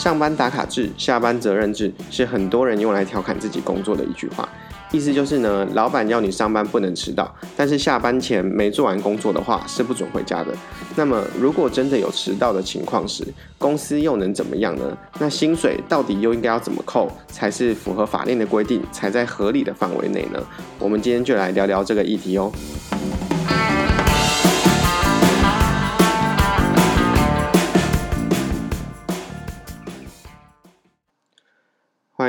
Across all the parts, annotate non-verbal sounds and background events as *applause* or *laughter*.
上班打卡制，下班责任制，是很多人用来调侃自己工作的一句话。意思就是呢，老板要你上班不能迟到，但是下班前没做完工作的话是不准回家的。那么，如果真的有迟到的情况时，公司又能怎么样呢？那薪水到底又应该要怎么扣，才是符合法令的规定，才在合理的范围内呢？我们今天就来聊聊这个议题哦。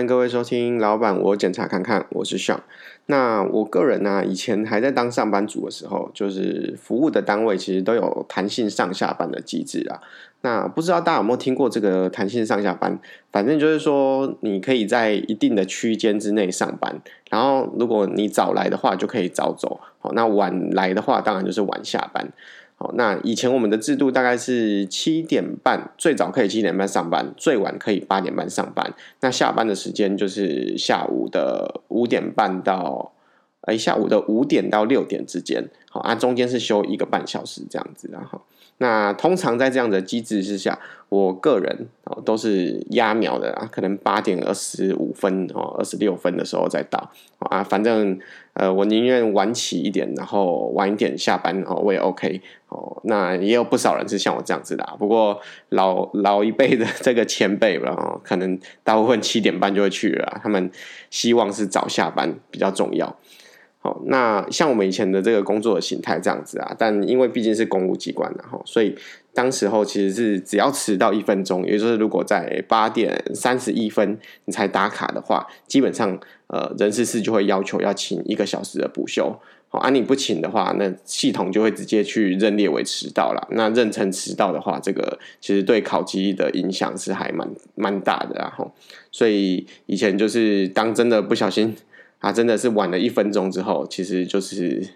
各位收听，老板，我检查看看，我是 Sean。那我个人呢、以前还在当上班族的时候，就是服务的单位其实都有弹性上下班的机制啊。那不知道大家有没有听过这个弹性上下班？反正就是说，你可以在一定的区间之内上班，然后如果你早来的话，就可以早走。好，那晚来的话，当然就是晚下班。那以前我们的制度大概是七点半，最早可以七点半上班，最晚可以八点半上班。那下班的时间就是下午的五点半到，哎，下午的五点到六点之间。好啊，中间是休一个半小时这样子，然后。那通常在这样的机制之下，我个人哦都是压秒的啊，可能八点二十五分哦，二十六分的时候再到啊，反正呃我宁愿晚起一点，然后晚一点下班哦，我也 OK 哦。那也有不少人是像我这样子的，不过老老一辈的这个前辈吧，哦，可能大部分七点半就会去了，他们希望是早下班比较重要。好，那像我们以前的这个工作的形态这样子啊，但因为毕竟是公务机关，然后所以当时候其实是只要迟到一分钟，也就是如果在八点三十一分你才打卡的话，基本上呃人事室就会要求要请一个小时的补休。好，啊你不请的话，那系统就会直接去认列为迟到了。那认成迟到的话，这个其实对考绩的影响是还蛮蛮大的，然后所以以前就是当真的不小心。啊，真的是晚了一分钟之后，其实就是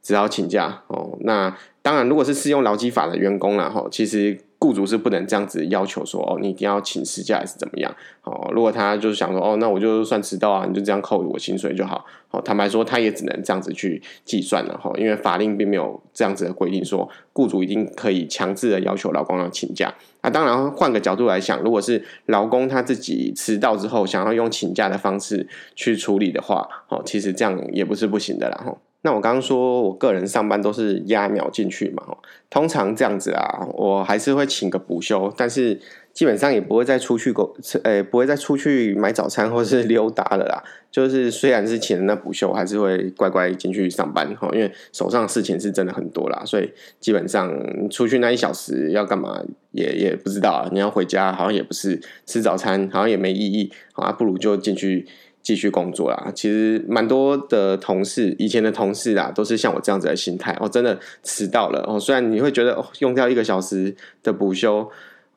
只好请假哦。那当然，如果是适用劳基法的员工了哈，其实雇主是不能这样子要求说哦，你一定要请事假还是怎么样哦。如果他就是想说哦，那我就算迟到啊，你就这样扣我薪水就好。哦，坦白说，他也只能这样子去计算了哈，因为法令并没有这样子的规定说雇主一定可以强制的要求劳工要请假。啊，当然换个角度来想，如果是劳工他自己迟到之后想要用请假的方式去处理的话，哦，其实这样也不是不行的啦。那我刚刚说我个人上班都是压秒进去嘛，通常这样子啊，我还是会请个补休，但是。基本上也不会再出去购，呃，不会再出去买早餐或是 *laughs* 溜达了啦。就是虽然是请了那补休，还是会乖乖进去上班哈，因为手上的事情是真的很多啦，所以基本上出去那一小时要干嘛也也不知道。你要回家好像也不是吃早餐，好像也没意义啊，不如就进去继续工作啦。其实蛮多的同事，以前的同事啊，都是像我这样子的心态哦，真的迟到了哦。虽然你会觉得哦，用掉一个小时的补休。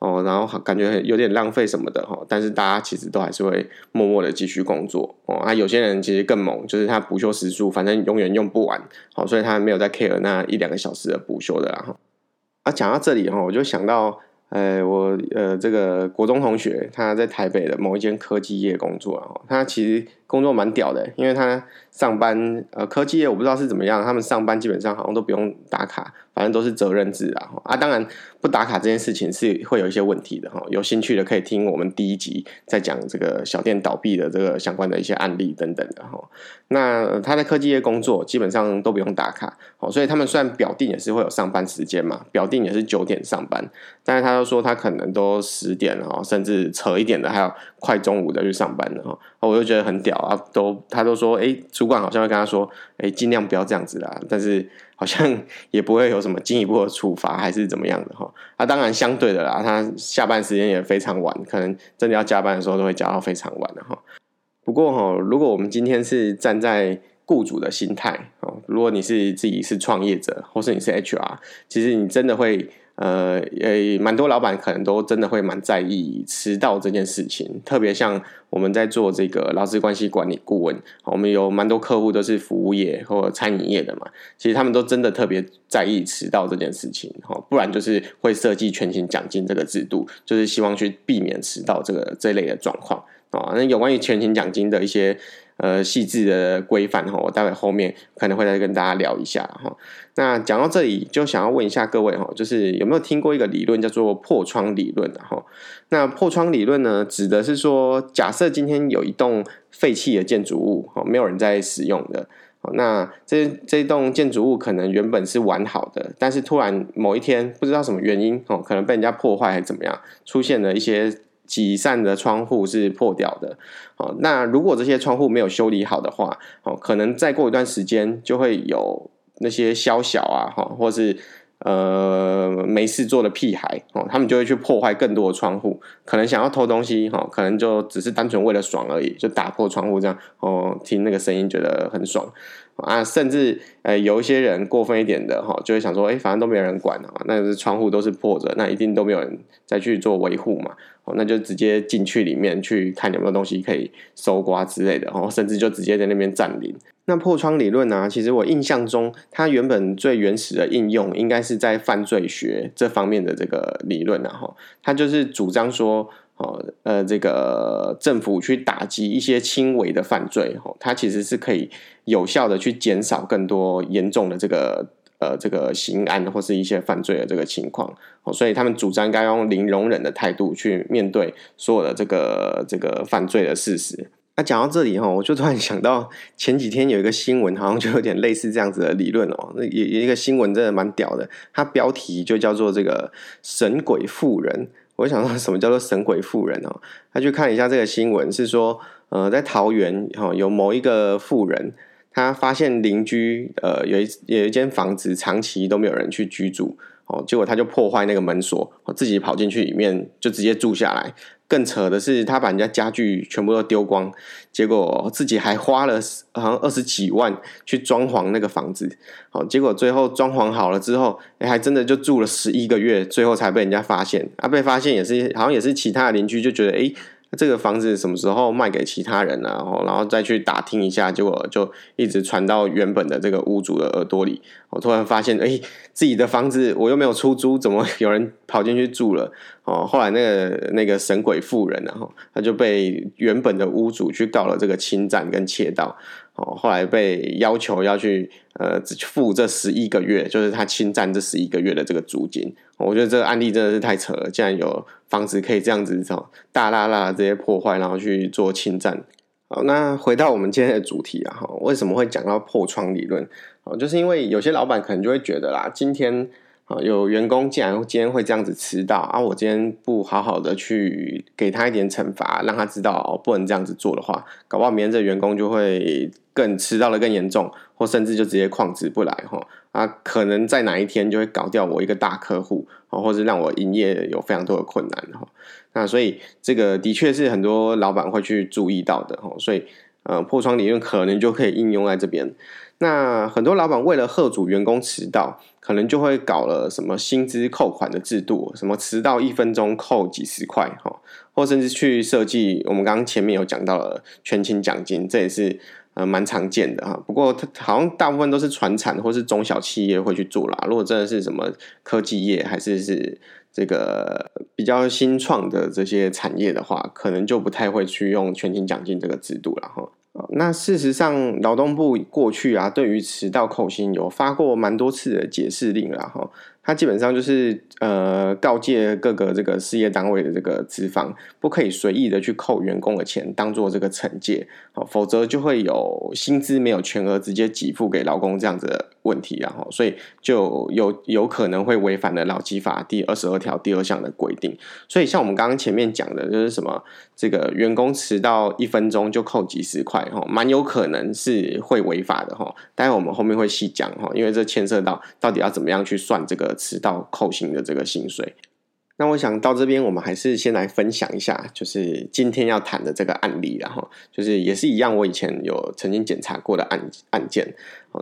哦，然后感觉有点浪费什么的哈，但是大家其实都还是会默默的继续工作哦。啊，有些人其实更猛，就是他补休时数反正永远用不完，好，所以他没有在 care 那一两个小时的补休的啦哈。啊，讲到这里哈，我就想到。呃，我呃，这个国中同学他在台北的某一间科技业工作啊，他其实工作蛮屌的，因为他上班呃，科技业我不知道是怎么样，他们上班基本上好像都不用打卡，反正都是责任制啊。啊，当然不打卡这件事情是会有一些问题的哈。有兴趣的可以听我们第一集在讲这个小店倒闭的这个相关的一些案例等等的哈。那他在科技业工作基本上都不用打卡，所以他们虽然表定也是会有上班时间嘛，表定也是九点上班，但是他。说他可能都十点了，甚至扯一点的，还有快中午的去上班的哈，我就觉得很屌啊！都他都说，哎，主管好像会跟他说，哎，尽量不要这样子啦，但是好像 *laughs* 也不会有什么进一步的处罚，还是怎么样的哈？啊，当然相对的啦，他下班时间也非常晚，可能真的要加班的时候都会加到非常晚的哈。不过哈，如果我们今天是站在雇主的心态哦，如果你是自己是创业者，或是你是 HR，其实你真的会。呃，也蛮多老板可能都真的会蛮在意迟到这件事情，特别像我们在做这个劳资关系管理顾问，我们有蛮多客户都是服务业或餐饮业的嘛，其实他们都真的特别在意迟到这件事情，哈，不然就是会设计全勤奖金这个制度，就是希望去避免迟到这个这类的状况啊。那有关于全勤奖金的一些。呃细致的规范哈，我待会后面可能会再跟大家聊一下哈。那讲到这里，就想要问一下各位哈，就是有没有听过一个理论叫做破窗理论哈？那破窗理论呢，指的是说，假设今天有一栋废弃的建筑物哈，没有人在使用的。那这这栋建筑物可能原本是完好的，但是突然某一天不知道什么原因哦，可能被人家破坏还是怎么样，出现了一些几扇的窗户是破掉的。哦，那如果这些窗户没有修理好的话，哦，可能再过一段时间就会有那些宵小啊，哈，或是。呃，没事做的屁孩哦，他们就会去破坏更多的窗户，可能想要偷东西哈，可能就只是单纯为了爽而已，就打破窗户这样哦，听那个声音觉得很爽啊，甚至呃有一些人过分一点的哈，就会想说，哎，反正都没有人管啊，那是窗户都是破着，那一定都没有人再去做维护嘛，哦，那就直接进去里面去看有没有东西可以搜刮之类的，哦，甚至就直接在那边占领。那破窗理论呢、其实我印象中，它原本最原始的应用应该是在犯罪学这方面的这个理论，然后它就是主张说，哦，呃，这个政府去打击一些轻微的犯罪，哦，它其实是可以有效的去减少更多严重的这个呃这个刑案或是一些犯罪的这个情况，哦，所以他们主张该用零容忍的态度去面对所有的这个这个犯罪的事实。那、啊、讲到这里哈，我就突然想到前几天有一个新闻，好像就有点类似这样子的理论哦。那有一个新闻真的蛮屌的，它标题就叫做这个“神鬼妇人”。我想到什么叫做“神鬼妇人”哦？他去看一下这个新闻，是说呃，在桃园哈有某一个妇人，他发现邻居呃有一有一间房子长期都没有人去居住哦，结果他就破坏那个门锁，自己跑进去里面就直接住下来。更扯的是，他把人家家具全部都丢光，结果自己还花了好像二十几万去装潢那个房子，好，结果最后装潢好了之后，哎，还真的就住了十一个月，最后才被人家发现。啊，被发现也是好像也是其他的邻居就觉得，哎。这个房子什么时候卖给其他人呢？然后，然后再去打听一下，结果就一直传到原本的这个屋主的耳朵里。我突然发现，哎，自己的房子我又没有出租，怎么有人跑进去住了？哦，后来那个那个神鬼妇人，然后他就被原本的屋主去告了这个侵占跟窃盗。哦，后来被要求要去呃付这十一个月，就是他侵占这十一个月的这个租金。我觉得这个案例真的是太扯了，竟然有房子可以这样子这种大剌剌这些破坏，然后去做侵占。好，那回到我们今天的主题啊，哈，为什么会讲到破窗理论？哦，就是因为有些老板可能就会觉得啦，今天啊。有员工竟然今天会这样子迟到啊！我今天不好好的去给他一点惩罚，让他知道，不能这样子做的话，搞不好明天这员工就会更迟到了更严重，或甚至就直接旷职不来哈啊！可能在哪一天就会搞掉我一个大客户啊，或是让我营业有非常多的困难哈。那所以这个的确是很多老板会去注意到的哈。所以呃，破窗理论可能就可以应用在这边。那很多老板为了吓阻员工迟到，可能就会搞了什么薪资扣款的制度，什么迟到一分钟扣几十块哈，或甚至去设计我们刚刚前面有讲到了全勤奖金，这也是呃蛮常见的哈。不过它好像大部分都是传产或是中小企业会去做啦。如果真的是什么科技业还是是这个比较新创的这些产业的话，可能就不太会去用全勤奖金这个制度了哈。那事实上，劳动部过去啊，对于迟到扣薪有发过蛮多次的解释令啦哈。它基本上就是呃告诫各个这个事业单位的这个资方，不可以随意的去扣员工的钱，当做这个惩戒，否则就会有薪资没有全额直接给付给劳工这样子的问题，然后所以就有有可能会违反了劳基法第二十二条第二项的规定。所以像我们刚刚前面讲的，就是什么这个员工迟到一分钟就扣几十块，哈，蛮有可能是会违法的，哈。待会我们后面会细讲，哈，因为这牵涉到到底要怎么样去算这个。迟到扣薪的这个薪水，那我想到这边，我们还是先来分享一下，就是今天要谈的这个案例，然后就是也是一样，我以前有曾经检查过的案案件。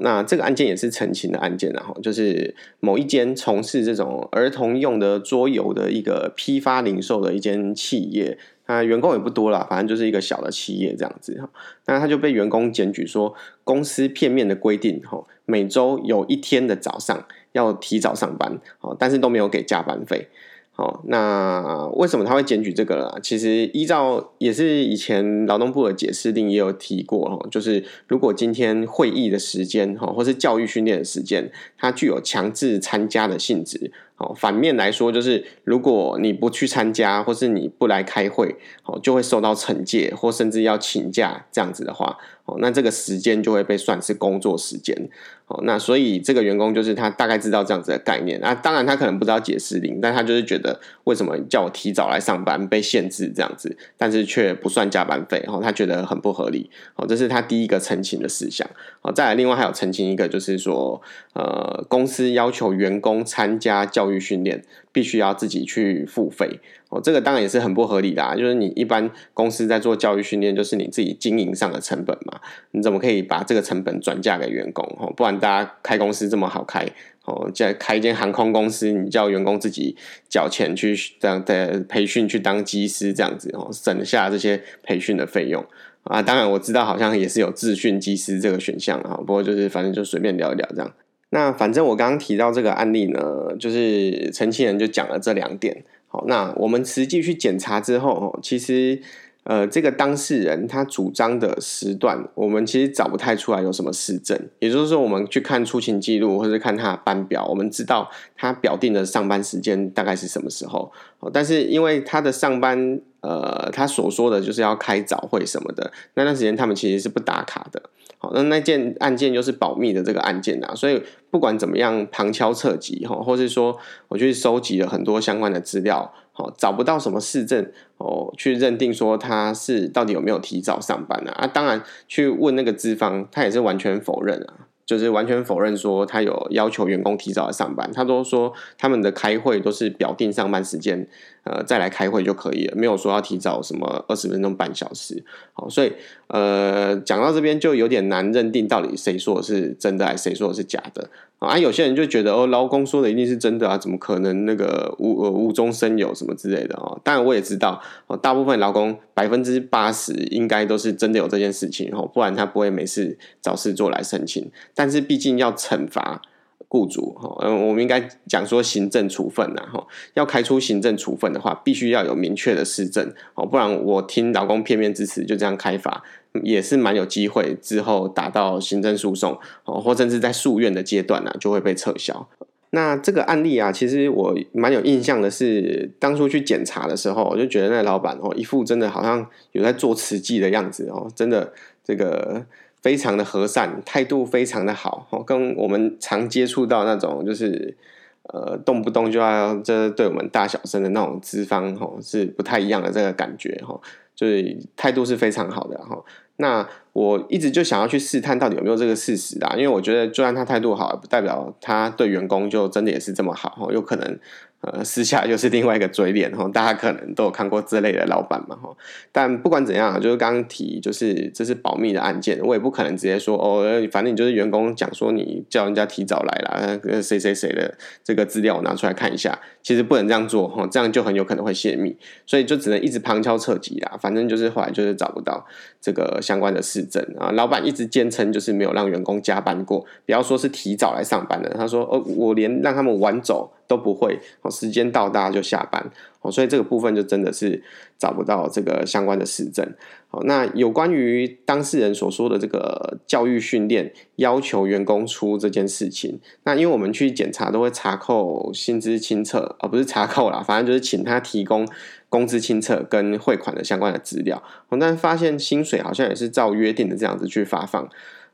那这个案件也是澄清的案件，然后就是某一间从事这种儿童用的桌游的一个批发零售的一间企业，那员工也不多啦，反正就是一个小的企业这样子。那他就被员工检举说，公司片面的规定，哈，每周有一天的早上。要提早上班，哦但是都没有给加班费，哦，那为什么他会检举这个啦？其实依照也是以前劳动部的解释令也有提过哦，就是如果今天会议的时间哈，或是教育训练的时间，它具有强制参加的性质。哦，反面来说，就是如果你不去参加，或是你不来开会，哦，就会受到惩戒，或甚至要请假这样子的话，哦，那这个时间就会被算是工作时间。哦，那所以这个员工就是他大概知道这样子的概念啊，当然他可能不知道解释令，但他就是觉得为什么叫我提早来上班被限制这样子，但是却不算加班费，哦，他觉得很不合理。哦，这是他第一个澄清的事项。哦，再来另外还有澄清一个，就是说，呃，公司要求员工参加教教育训练。必须要自己去付费哦，这个当然也是很不合理的啊。就是你一般公司在做教育训练，就是你自己经营上的成本嘛，你怎么可以把这个成本转嫁给员工哦？不然大家开公司这么好开哦，再开一间航空公司，你叫员工自己缴钱去这样的培训去当机师这样子哦，省下这些培训的费用啊。当然我知道好像也是有自训机师这个选项啊，不过就是反正就随便聊一聊这样。那反正我刚刚提到这个案例呢，就是陈清仁就讲了这两点。好，那我们实际去检查之后，其实呃，这个当事人他主张的时段，我们其实找不太出来有什么事证。也就是说，我们去看出勤记录或者看他的班表，我们知道他表定的上班时间大概是什么时候。但是因为他的上班，呃，他所说的就是要开早会什么的，那段时间他们其实是不打卡的。好，那那件案件就是保密的这个案件啊，所以不管怎么样旁敲侧击哈，或是说我去收集了很多相关的资料，找不到什么市政哦，去认定说他是到底有没有提早上班啊？啊，当然去问那个资方，他也是完全否认啊。就是完全否认说他有要求员工提早来上班，他都说他们的开会都是表定上班时间，呃，再来开会就可以了，没有说要提早什么二十分钟、半小时。好，所以呃，讲到这边就有点难认定到底谁说的是真的，还是谁说的是假的。啊，有些人就觉得哦，劳工说的一定是真的啊，怎么可能那个无呃无中生有什么之类的哦？当然我也知道哦，大部分劳工百分之八十应该都是真的有这件事情哦，不然他不会没事找事做来申请。但是毕竟要惩罚雇主哈，嗯，我们应该讲说行政处分呐哈，要开出行政处分的话，必须要有明确的事证哦，不然我听老公片面之词就这样开罚。也是蛮有机会之后打到行政诉讼哦，或甚至在诉愿的阶段呢、就会被撤销。那这个案例啊，其实我蛮有印象的是，当初去检查的时候，我就觉得那老板哦，一副真的好像有在做慈济的样子哦，真的这个非常的和善，态度非常的好哦，跟我们常接触到那种就是呃动不动就要这对我们大小声的那种资方吼，是不太一样的这个感觉吼。就是态度是非常好的哈，那我一直就想要去试探到底有没有这个事实啊，因为我觉得就算他态度好，不代表他对员工就真的也是这么好哈，有可能。呃，私下又是另外一个嘴脸哈，大家可能都有看过这类的老板嘛哈。但不管怎样，就是刚刚提，就是这是保密的案件，我也不可能直接说哦，反正你就是员工讲说你叫人家提早来啦，谁谁谁的这个资料我拿出来看一下，其实不能这样做哈，这样就很有可能会泄密，所以就只能一直旁敲侧击啦。反正就是后来就是找不到这个相关的市政啊，老板一直坚称就是没有让员工加班过，不要说是提早来上班的，他说哦，我连让他们晚走。都不会，时间到大家就下班，哦所以这个部分就真的是找不到这个相关的市政。好，那有关于当事人所说的这个教育训练要求员工出这件事情，那因为我们去检查都会查扣薪资清册，而不是查扣啦，反正就是请他提供工资清册跟汇款的相关的资料。我但发现薪水好像也是照约定的这样子去发放。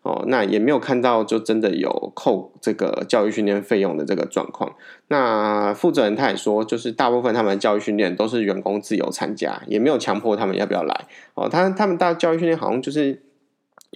哦，那也没有看到就真的有扣这个教育训练费用的这个状况。那负责人他也说，就是大部分他们的教育训练都是员工自由参加，也没有强迫他们要不要来。哦，他他们大教育训练好像就是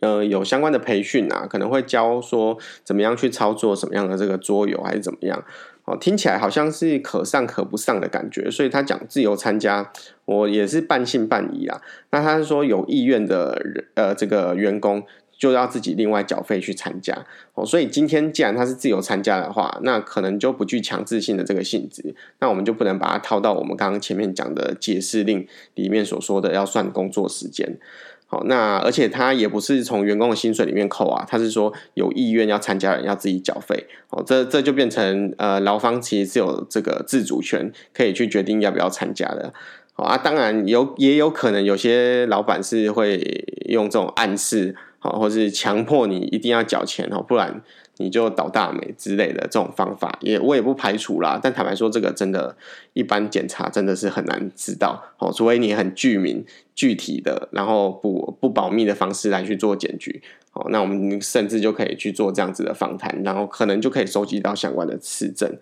呃有相关的培训啊，可能会教说怎么样去操作什么样的这个桌游还是怎么样。哦，听起来好像是可上可不上的感觉，所以他讲自由参加，我也是半信半疑啊。那他是说有意愿的人呃这个员工。就要自己另外缴费去参加哦，所以今天既然他是自由参加的话，那可能就不具强制性的这个性质，那我们就不能把它套到我们刚刚前面讲的解释令里面所说的要算工作时间好，那而且他也不是从员工的薪水里面扣啊，他是说有意愿要参加人要自己缴费。哦，这这就变成呃，劳方其实是有这个自主权，可以去决定要不要参加的。好啊，当然有也有可能有些老板是会用这种暗示，好，或是强迫你一定要缴钱哦，不然。你就倒大霉之类的这种方法，也我也不排除啦。但坦白说，这个真的，一般检查真的是很难知道哦。除非你很具名、具体的，然后不不保密的方式来去做检举，哦，那我们甚至就可以去做这样子的访谈，然后可能就可以收集到相关的事证。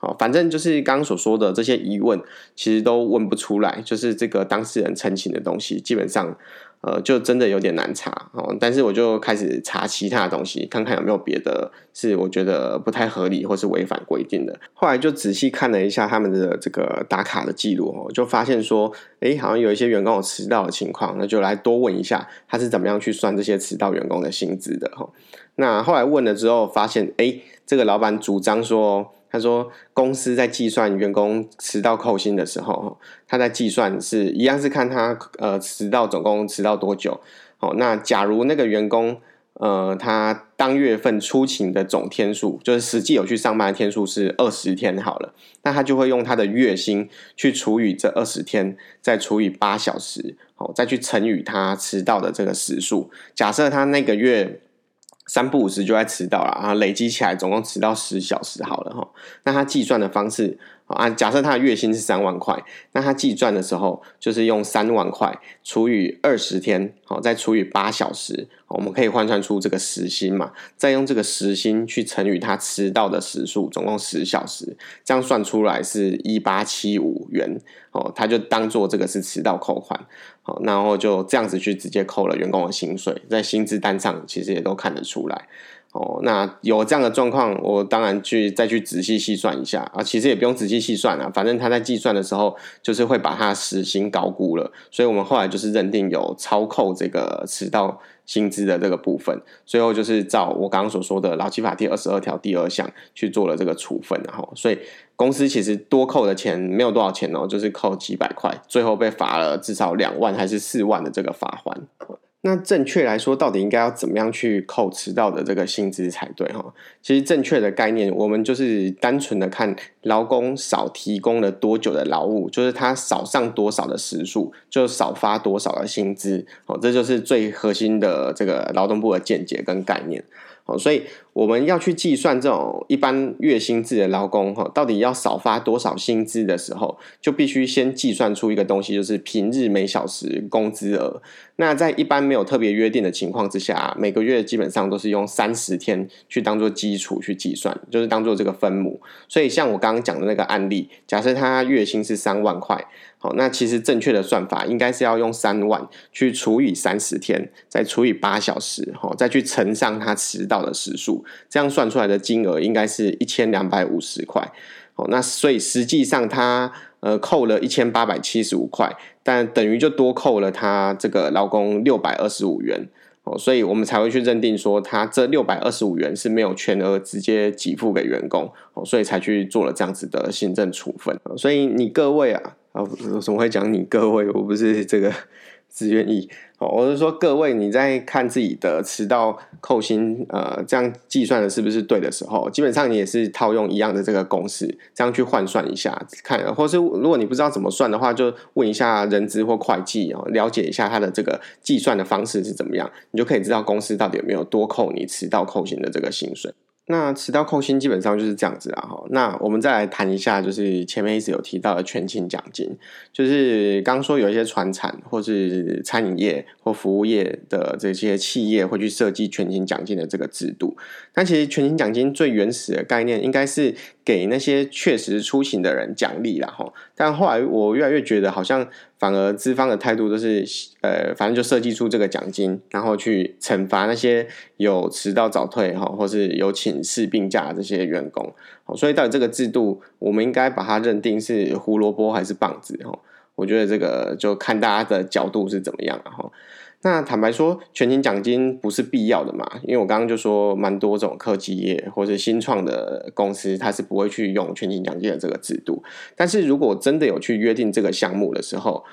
哦，反正就是刚刚所说的这些疑问，其实都问不出来，就是这个当事人陈情的东西，基本上。呃，就真的有点难查哦，但是我就开始查其他的东西，看看有没有别的是我觉得不太合理或是违反规定的。后来就仔细看了一下他们的这个打卡的记录哦，就发现说，哎，好像有一些员工有迟到的情况，那就来多问一下他是怎么样去算这些迟到员工的薪资的哈。那后来问了之后，发现哎，这个老板主张说。他说，公司在计算员工迟到扣薪的时候，他在计算是一样是看他呃迟到总共迟到多久。哦，那假如那个员工呃他当月份出勤的总天数，就是实际有去上班的天数是二十天好了，那他就会用他的月薪去除以这二十天，再除以八小时，哦，再去乘以他迟到的这个时数。假设他那个月。三不五时就在迟到了，然后累积起来总共迟到十小时好了哈。那他计算的方式啊，假设他的月薪是三万块，那他计算的时候就是用三万块除以二十天，好，再除以八小时，我们可以换算出这个时薪嘛，再用这个时薪去乘以他迟到的时数，总共十小时，这样算出来是一八七五元，哦，他就当做这个是迟到扣款。好，然后就这样子去直接扣了员工的薪水，在薪资单上其实也都看得出来。哦，那有这样的状况，我当然去再去仔细细算一下啊，其实也不用仔细细算啊，反正他在计算的时候就是会把他时薪高估了，所以我们后来就是认定有超扣这个迟到薪资的这个部分，最后就是照我刚刚所说的劳基法第二十二条第二项去做了这个处分，然后所以。公司其实多扣的钱没有多少钱哦，就是扣几百块，最后被罚了至少两万还是四万的这个罚款。那正确来说，到底应该要怎么样去扣迟到的这个薪资才对哈？其实正确的概念，我们就是单纯的看劳工少提供了多久的劳务，就是他少上多少的时数，就少发多少的薪资。哦，这就是最核心的这个劳动部的见解跟概念。哦，所以我们要去计算这种一般月薪制的劳工，哈，到底要少发多少薪资的时候，就必须先计算出一个东西，就是平日每小时工资额。那在一般没有特别约定的情况之下，每个月基本上都是用三十天去当做基础去计算，就是当做这个分母。所以像我刚刚讲的那个案例，假设他月薪是三万块。好，那其实正确的算法应该是要用三万去除以三十天，再除以八小时，好，再去乘上他迟到的时数，这样算出来的金额应该是一千两百五十块。好，那所以实际上他呃扣了一千八百七十五块，但等于就多扣了他这个劳工六百二十五元。哦，所以我们才会去认定说他这六百二十五元是没有全额直接给付给员工，哦，所以才去做了这样子的行政处分。所以你各位啊。啊，我怎么会讲你各位？我不是这个自愿意哦，我是说各位，你在看自己的迟到扣薪，呃，这样计算的是不是对的时候，基本上你也是套用一样的这个公式，这样去换算一下，看，或是如果你不知道怎么算的话，就问一下人资或会计哦，了解一下他的这个计算的方式是怎么样，你就可以知道公司到底有没有多扣你迟到扣薪的这个薪水。那迟到扣薪基本上就是这样子啊，哈。那我们再来谈一下，就是前面一直有提到的全勤奖金，就是刚说有一些传产或是餐饮业或服务业的这些企业会去设计全勤奖金的这个制度。但其实全勤奖金最原始的概念应该是给那些确实出勤的人奖励啦，哈。但后来我越来越觉得好像。反而资方的态度都是，呃，反正就设计出这个奖金，然后去惩罚那些有迟到早退哈，或是有请示病假这些员工。所以到底这个制度，我们应该把它认定是胡萝卜还是棒子？哈，我觉得这个就看大家的角度是怎么样哈。那坦白说，全勤奖金不是必要的嘛？因为我刚刚就说，蛮多种科技业或者新创的公司，它是不会去用全勤奖金的这个制度。但是如果真的有去约定这个项目的时候，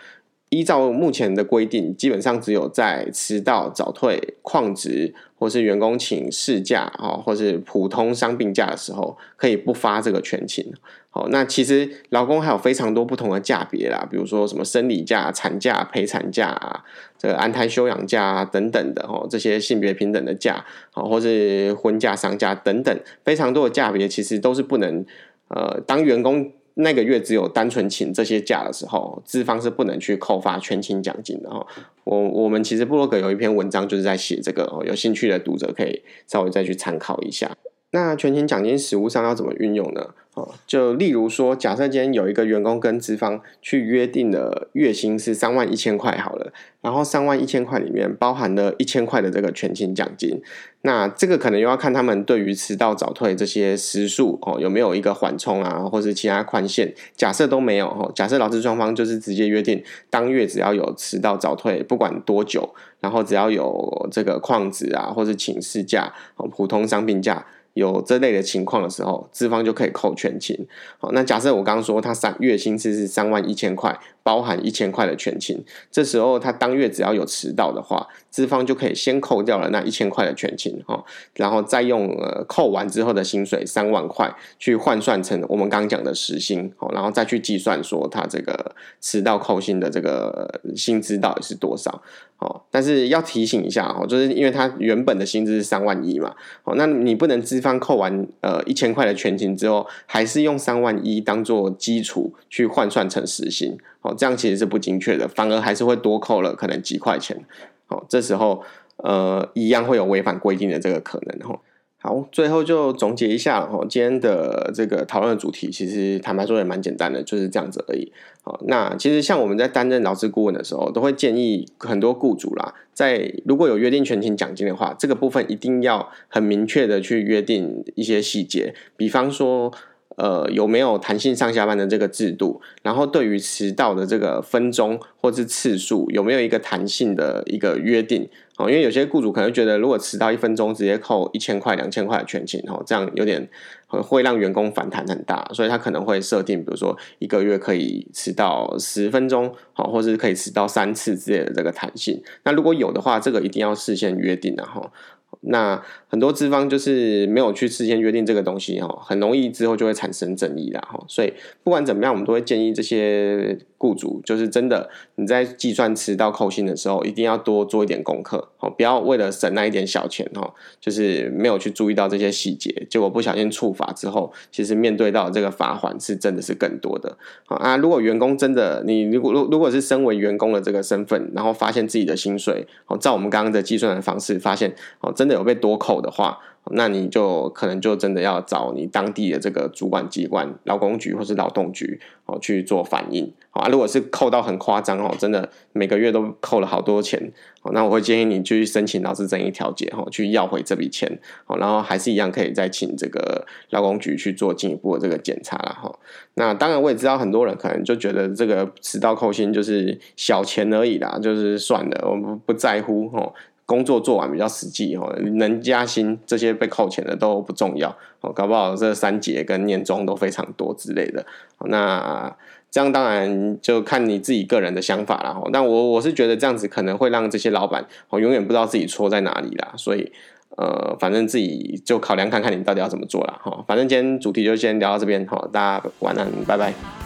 依照目前的规定，基本上只有在迟到、早退、旷职，或是员工请事假啊，或是普通伤病假的时候，可以不发这个全勤。好，那其实劳工还有非常多不同的假别啦，比如说什么生理假、产假、陪产假啊，这个安胎休养假啊等等的哦，这些性别平等的假，好，或是婚假、丧假等等，非常多的假别，其实都是不能呃，当员工那个月只有单纯请这些假的时候，资方是不能去扣发全勤奖金的哦。我我们其实部落格有一篇文章就是在写这个哦，有兴趣的读者可以稍微再去参考一下。那全勤奖金实务上要怎么运用呢？哦，就例如说，假设今天有一个员工跟资方去约定的月薪是三万一千块好了，然后三万一千块里面包含了一千块的这个全勤奖金，那这个可能又要看他们对于迟到早退这些时数哦有没有一个缓冲啊，或是其他宽限。假设都没有哦，假设劳资双方就是直接约定当月只要有迟到早退，不管多久，然后只要有这个旷职啊，或是请事假，普通伤病假。有这类的情况的时候，资方就可以扣全勤。好，那假设我刚刚说他三月薪资是三万一千块。包含一千块的全勤，这时候他当月只要有迟到的话，资方就可以先扣掉了那一千块的全勤哈，然后再用呃扣完之后的薪水三万块去换算成我们刚刚讲的时薪哦，然后再去计算说他这个迟到扣薪的这个薪资到底是多少哦。但是要提醒一下哈，就是因为他原本的薪资是三万一嘛，哦，那你不能资方扣完呃一千块的全勤之后，还是用三万一当做基础去换算成时薪。哦，这样其实是不精确的，反而还是会多扣了可能几块钱。好，这时候呃，一样会有违反规定的这个可能。哈，好，最后就总结一下。哈，今天的这个讨论的主题，其实坦白说也蛮简单的，就是这样子而已。好，那其实像我们在担任劳资顾问的时候，都会建议很多雇主啦，在如果有约定全勤奖金的话，这个部分一定要很明确的去约定一些细节，比方说。呃，有没有弹性上下班的这个制度？然后对于迟到的这个分钟或是次数，有没有一个弹性的一个约定？哦，因为有些雇主可能觉得，如果迟到一分钟，直接扣一千块、两千块的全勤，哦，这样有点会让员工反弹很大，所以他可能会设定，比如说一个月可以迟到十分钟，好，或是可以迟到三次之类的这个弹性。那如果有的话，这个一定要事先约定的哈。那很多资方就是没有去事先约定这个东西哦，很容易之后就会产生争议啦哈。所以不管怎么样，我们都会建议这些雇主，就是真的你在计算迟到扣薪的时候，一定要多做一点功课哦，不要为了省那一点小钱哦，就是没有去注意到这些细节，结果不小心触法之后，其实面对到这个罚款是真的是更多的啊。如果员工真的你如果如如果是身为员工的这个身份，然后发现自己的薪水哦，照我们刚刚的计算的方式发现哦，真的有被多扣的话。那你就可能就真的要找你当地的这个主管机关，劳工局或是劳动局哦去做反映啊。如果是扣到很夸张哦，真的每个月都扣了好多钱哦，那我会建议你去申请劳资争议调解哈，去要回这笔钱哦，然后还是一样可以再请这个劳工局去做进一步的这个检查了哈。那当然我也知道很多人可能就觉得这个迟到扣薪就是小钱而已啦，就是算了，我们不在乎哦。工作做完比较实际哦，能加薪这些被扣钱的都不重要哦，搞不好这三节跟年终都非常多之类的。那这样当然就看你自己个人的想法了。但我我是觉得这样子可能会让这些老板哦永远不知道自己错在哪里啦。所以呃，反正自己就考量看看你到底要怎么做了哈。反正今天主题就先聊到这边哈，大家晚安，拜拜。